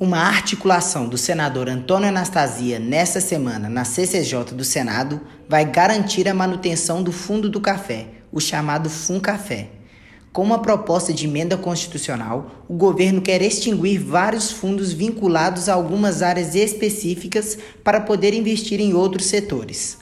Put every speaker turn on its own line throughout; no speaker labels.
Uma articulação do senador Antônio Anastasia nesta semana na CCJ do Senado vai garantir a manutenção do Fundo do Café, o chamado FUNCAFé. Com uma proposta de emenda constitucional, o governo quer extinguir vários fundos vinculados a algumas áreas específicas para poder investir em outros setores.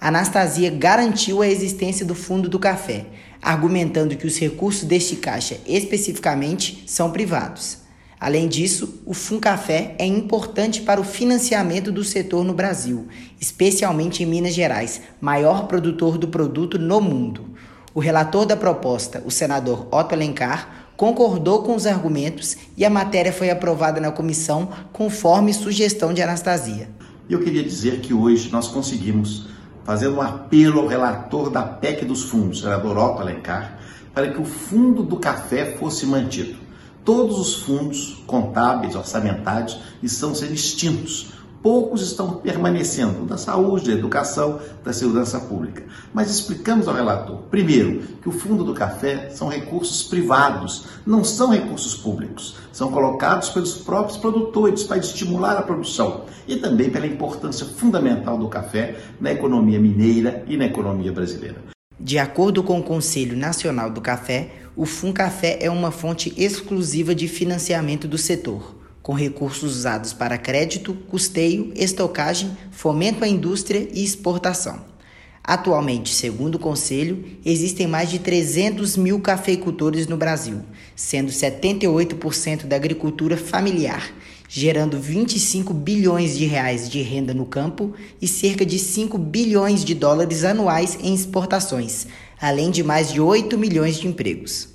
Anastasia garantiu a existência do Fundo do Café, argumentando que os recursos deste caixa especificamente são privados. Além disso, o Funcafé é importante para o financiamento do setor no Brasil, especialmente em Minas Gerais, maior produtor do produto no mundo. O relator da proposta, o senador Otto Alencar, concordou com os argumentos e a matéria foi aprovada na comissão conforme sugestão de Anastasia.
Eu queria dizer que hoje nós conseguimos fazer um apelo ao relator da PEC dos fundos, senador Otto Alencar, para que o fundo do café fosse mantido Todos os fundos contábeis, orçamentários, estão sendo extintos. Poucos estão permanecendo, da saúde, da educação, da segurança pública. Mas explicamos ao relator, primeiro, que o fundo do café são recursos privados, não são recursos públicos. São colocados pelos próprios produtores para estimular a produção e também pela importância fundamental do café na economia mineira e na economia brasileira.
De acordo com o Conselho Nacional do Café, o FUNCafé é uma fonte exclusiva de financiamento do setor, com recursos usados para crédito, custeio, estocagem, fomento à indústria e exportação. Atualmente, segundo o Conselho, existem mais de 300 mil cafeicultores no Brasil, sendo 78% da agricultura familiar gerando 25 bilhões de reais de renda no campo e cerca de 5 bilhões de dólares anuais em exportações, além de mais de 8 milhões de empregos.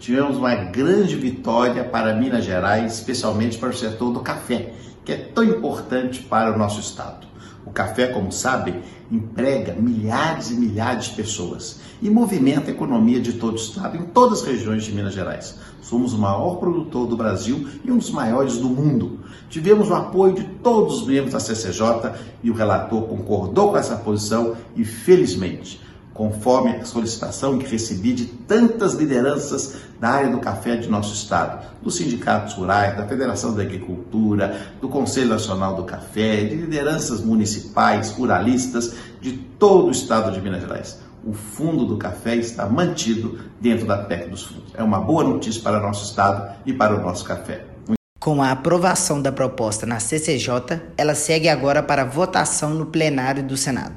Tivemos uma grande vitória para Minas Gerais, especialmente para o setor do café, que é tão importante para o nosso estado. O café, como sabem, emprega milhares e milhares de pessoas e movimenta a economia de todo o estado, em todas as regiões de Minas Gerais. Somos o maior produtor do Brasil e um dos maiores do mundo. Tivemos o apoio de todos os membros da CCJ e o relator concordou com essa posição e, felizmente, conforme a solicitação que recebi de tantas lideranças da área do café de nosso estado, dos sindicatos rurais, da Federação da Agricultura, do Conselho Nacional do Café, de lideranças municipais, ruralistas de todo o estado de Minas Gerais. O fundo do café está mantido dentro da PEC dos fundos. É uma boa notícia para nosso estado e para o nosso café.
Com a aprovação da proposta na CCJ, ela segue agora para votação no plenário do Senado.